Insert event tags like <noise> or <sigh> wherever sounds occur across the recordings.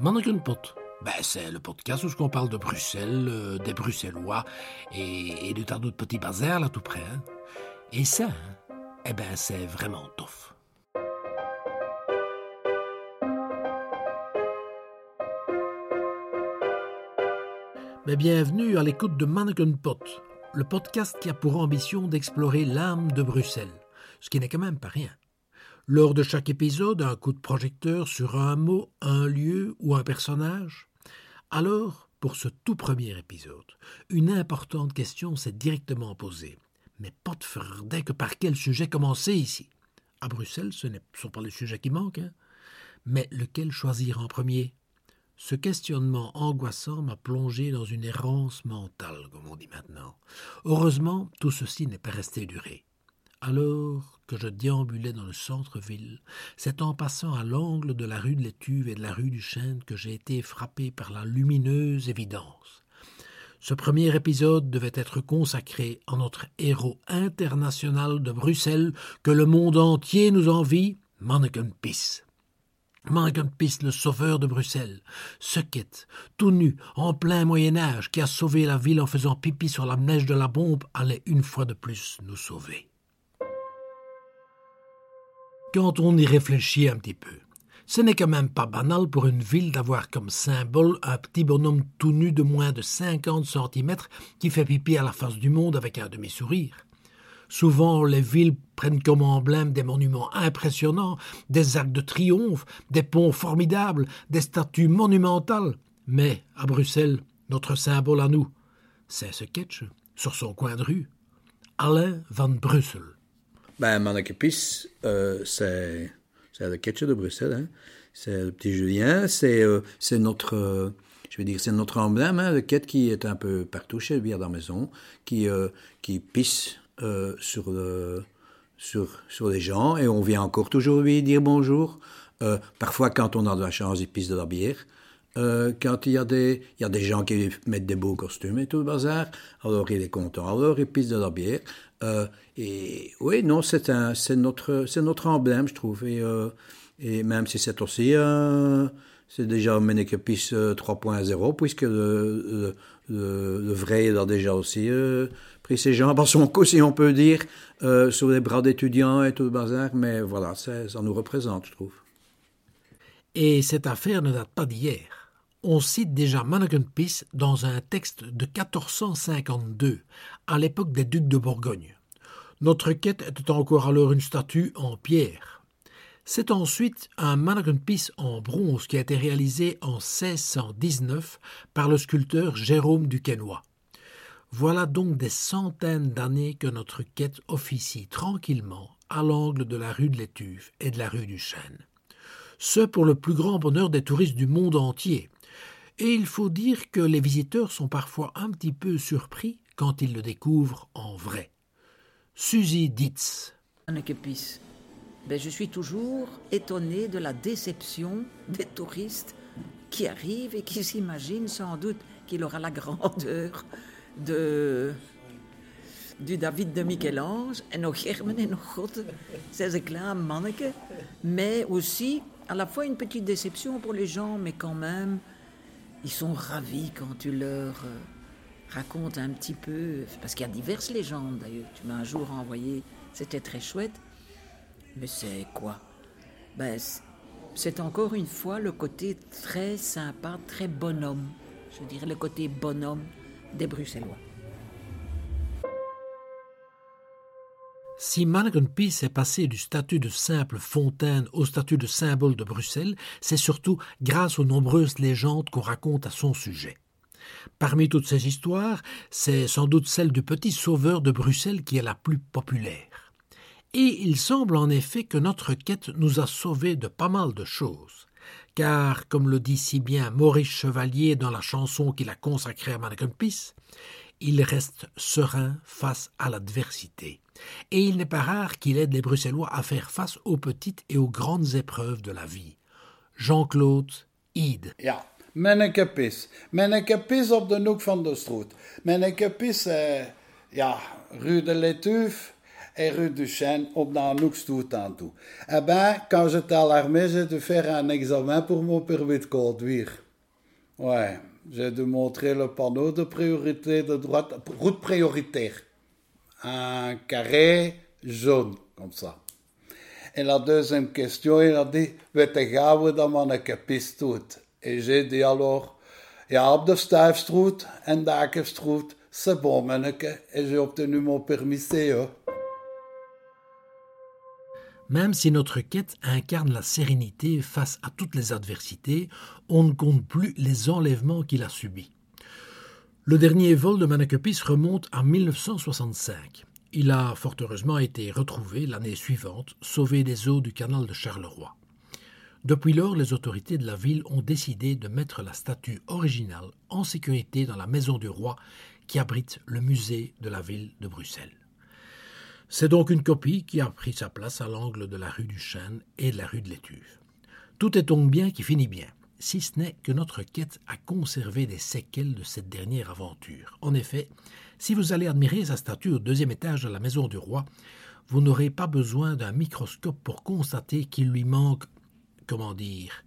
Manneken-pot. Ben, c'est le podcast où on parle de Bruxelles, euh, des Bruxellois et, et de tas d'autres petits bazars là tout près. hein. Et ça, hein, eh ben, c'est vraiment tough. Mais bienvenue à l'écoute de Manneken Pot, le podcast qui a pour ambition d'explorer l'âme de Bruxelles, ce qui n'est quand même pas rien. Lors de chaque épisode, un coup de projecteur sur un mot, un lieu ou un personnage. Alors, pour ce tout premier épisode, une importante question s'est directement posée. Mais fardin que par quel sujet commencer ici? À Bruxelles, ce ne sont pas les sujets qui manquent, hein. Mais lequel choisir en premier? Ce questionnement angoissant m'a plongé dans une errance mentale, comme on dit maintenant. Heureusement, tout ceci n'est pas resté durer. Alors que je déambulais dans le centre-ville, c'est en passant à l'angle de la rue de l'Étuve et de la rue du Chêne que j'ai été frappé par la lumineuse évidence. Ce premier épisode devait être consacré à notre héros international de Bruxelles que le monde entier nous envie, Manneken Pis. Manneken Pis, le sauveur de Bruxelles, ce quête, tout nu, en plein Moyen-Âge, qui a sauvé la ville en faisant pipi sur la neige de la bombe, allait une fois de plus nous sauver. Quand on y réfléchit un petit peu, ce n'est quand même pas banal pour une ville d'avoir comme symbole un petit bonhomme tout nu de moins de 50 cm qui fait pipi à la face du monde avec un demi-sourire. Souvent, les villes prennent comme emblème des monuments impressionnants, des arcs de triomphe, des ponts formidables, des statues monumentales. Mais, à Bruxelles, notre symbole à nous, c'est ce ketch sur son coin de rue. Alain van Brussel. Ben, Manakepis, euh, c'est le ketchup de Bruxelles. Hein. C'est le petit Julien. C'est euh, notre, euh, je veux dire, c'est notre emblème, hein, le quête qui est un peu partout chez lui à la maison, qui euh, qui pisse euh, sur sur sur les gens et on vient encore toujours lui dire bonjour. Parfois, quand on a de la chance, il pisse de la bière. Euh, quand il y, a des, il y a des gens qui mettent des beaux costumes et tout le bazar, alors il est content. Alors il pisse de la bière. Euh, et oui, non, c'est notre, notre emblème, je trouve. Et, euh, et même si c'est aussi, c'est déjà Menekepis 3.0, puisque le, le, vrai il a déjà aussi pris ses jambes <laughs> à son cou, si on peut dire, sur les bras d'étudiants et tout le bazar. Mais voilà, ça nous représente, je trouve. Et cette affaire ne date pas d'hier. On cite déjà Manneken Pis dans un texte de 1452, à l'époque des ducs de Bourgogne. Notre quête était encore alors une statue en pierre. C'est ensuite un Manneken Pis en bronze qui a été réalisé en 1619 par le sculpteur Jérôme Duquesnoy. Voilà donc des centaines d'années que notre quête officie tranquillement à l'angle de la rue de l'Étuve et de la rue du Chêne. Ce pour le plus grand bonheur des touristes du monde entier. Et il faut dire que les visiteurs sont parfois un petit peu surpris quand ils le découvrent en vrai. Suzy Ditz. Ben, je suis toujours étonnée de la déception des touristes qui arrivent et qui s'imaginent sans doute qu'il aura la grandeur de, du David de Michel-Ange Germen en nog God, ces éclats manneke, mais aussi à la fois une petite déception pour les gens, mais quand même, ils sont ravis quand tu leur euh, racontes un petit peu, parce qu'il y a diverses légendes d'ailleurs, tu m'as un jour envoyé, c'était très chouette, mais c'est quoi? Ben, c'est- C'est encore une fois le côté très sympa, très bonhomme, je dirais le côté bonhomme des Bruxellois. Si Pis est passé du statut de simple fontaine au statut de symbole de Bruxelles, c'est surtout grâce aux nombreuses légendes qu'on raconte à son sujet. Parmi toutes ces histoires, c'est sans doute celle du petit sauveur de Bruxelles qui est la plus populaire. Et il semble en effet que notre quête nous a sauvés de pas mal de choses. Car, comme le dit si bien Maurice Chevalier dans la chanson qu'il a consacrée à Pis, il reste serein face à l'adversité. Et il n'est pas rare qu'il aide les Bruxellois à faire face aux petites et aux grandes épreuves de la vie. Jean-Claude Ide. Ja, Mennekepis. Mennekepis op de hoek van de Stroet. Mennekepis, eh, ja, Rue de l'Étuve. et rue du Chêne, op hoek tout aan toe. Eh ben, quand j'étais à l'armée, j'ai dû faire un examen pour mon permis de conduire. Ouais, j'ai dû montrer le panneau de priorité de droite, route prioritaire. Un carré jaune, comme ça. Et la deuxième question, il a dit, weet de gauw dat manneke pis doet? Et j'ai dit alors, ja, op de Stuyfstroet en Dakerstroet, c'est bon, manneke. Et j'ai obtenu mon permis CE. Même si notre quête incarne la sérénité face à toutes les adversités, on ne compte plus les enlèvements qu'il a subis. Le dernier vol de Manakepis remonte à 1965. Il a fort heureusement été retrouvé l'année suivante, sauvé des eaux du canal de Charleroi. Depuis lors, les autorités de la ville ont décidé de mettre la statue originale en sécurité dans la maison du roi qui abrite le musée de la ville de Bruxelles. C'est donc une copie qui a pris sa place à l'angle de la rue du Chêne et de la rue de l'Étuve. Tout est donc bien qui finit bien, si ce n'est que notre quête a conservé des séquelles de cette dernière aventure. En effet, si vous allez admirer sa statue au deuxième étage de la maison du roi, vous n'aurez pas besoin d'un microscope pour constater qu'il lui manque, comment dire,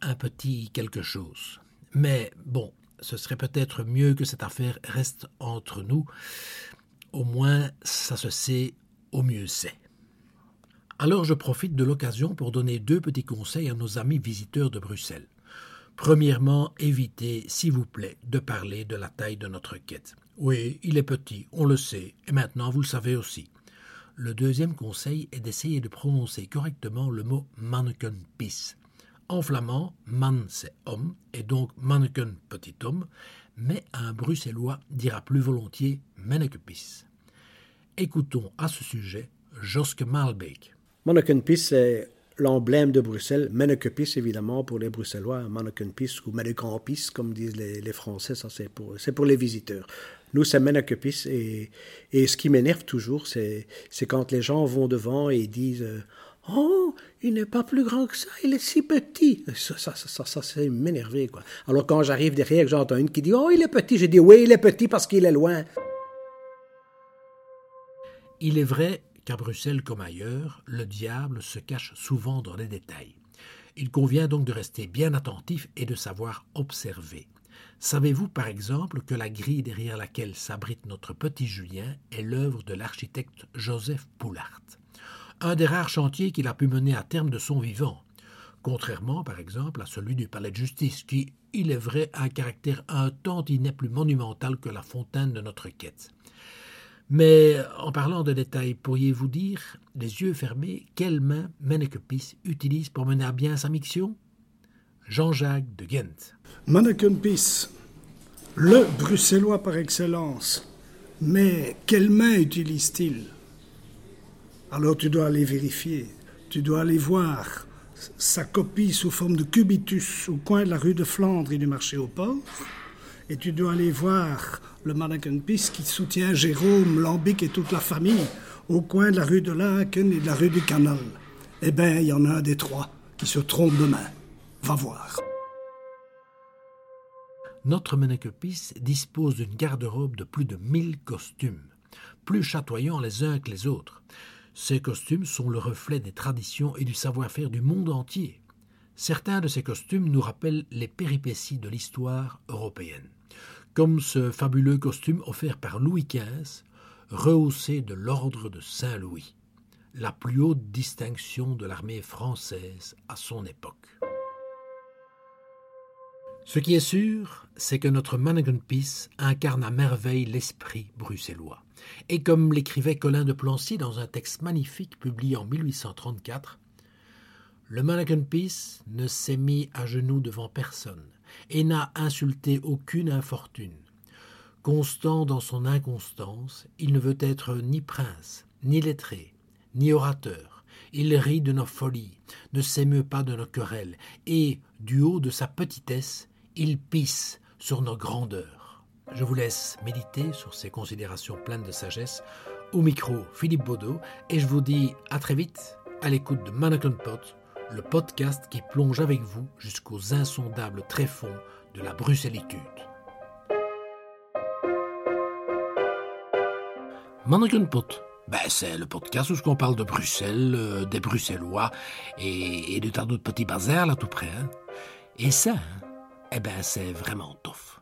un petit quelque chose. Mais bon, ce serait peut-être mieux que cette affaire reste entre nous. Au moins, ça se sait, au mieux c'est. Alors je profite de l'occasion pour donner deux petits conseils à nos amis visiteurs de Bruxelles. Premièrement, évitez, s'il vous plaît, de parler de la taille de notre quête. Oui, il est petit, on le sait, et maintenant vous le savez aussi. Le deuxième conseil est d'essayer de prononcer correctement le mot manneken-pis. En flamand, man c'est homme, et donc manneken petit homme, mais un bruxellois dira plus volontiers Mannekepis. Écoutons à ce sujet Joske Malbeek. Mannekepis, c'est l'emblème de Bruxelles. Mannekepis, évidemment, pour les Bruxellois, Mannekepis ou Mannekempis, comme disent les, Français, ça c'est pour, les visiteurs. Nous, c'est Mannekepis, et, et ce qui m'énerve toujours, c'est, c'est quand les gens vont devant et disent Oh, il n'est pas plus grand que ça, il est si petit. Ça, ça, ça, ça, c'est m'énerver, quoi. Alors quand j'arrive derrière, que j'entends une qui dit Oh, il est petit, j'ai dit Oui, il est petit parce qu'il est loin. Il est vrai qu'à Bruxelles comme ailleurs, le diable se cache souvent dans les détails. Il convient donc de rester bien attentif et de savoir observer. Savez-vous par exemple que la grille derrière laquelle s'abrite notre petit Julien est l'œuvre de l'architecte Joseph Poulart un des rares chantiers qu'il a pu mener à terme de son vivant, contrairement par exemple à celui du palais de justice, qui, il est vrai, a un caractère un tantinet plus monumental que la fontaine de notre quête. Mais en parlant de détails, pourriez-vous dire, les yeux fermés, quelle main Menekepis utilise pour mener à bien sa mission? Jean-Jacques de Ghent. Menekepis, le bruxellois par excellence. Mais quelle main utilise-t-il? Alors tu dois aller vérifier, tu dois aller voir sa copie sous forme de cubitus au coin de la rue de Flandre et du marché aux ports, et tu dois aller voir le mannequin pis qui soutient Jérôme, Lambic et toute la famille au coin de la rue de Laken et de la rue du Canal. Eh bien, il y en a un des trois qui se trompe de main. Va voir. Notre Menekepis dispose d'une garde-robe de plus de 1000 costumes, plus chatoyants les uns que les autres. Ces costumes sont le reflet des traditions et du savoir-faire du monde entier. Certains de ces costumes nous rappellent les péripéties de l'histoire européenne, comme ce fabuleux costume offert par Louis XV, rehaussé de l'ordre de Saint-Louis, la plus haute distinction de l'armée française à son époque. Ce qui est sûr, c'est que notre Mannequin Peace incarne à merveille l'esprit bruxellois. Et comme l'écrivait Colin de Plancy dans un texte magnifique publié en 1834, le Mannequin Peace ne s'est mis à genoux devant personne et n'a insulté aucune infortune. Constant dans son inconstance, il ne veut être ni prince, ni lettré, ni orateur. Il rit de nos folies, ne s'émeut pas de nos querelles, et, du haut de sa petitesse, il pisse sur nos grandeurs. Je vous laisse méditer sur ces considérations pleines de sagesse. Au micro, Philippe Baudot, et je vous dis à très vite à l'écoute de Mannequin Pot, le podcast qui plonge avec vous jusqu'aux insondables tréfonds de la bruxellitude. Mannequin Pot Ben, c'est le podcast où on parle de Bruxelles, euh, des Bruxellois et, et de tas d'autres petits bazars là tout près. hein. Et ça, hein, eh ben, c'est vraiment tough.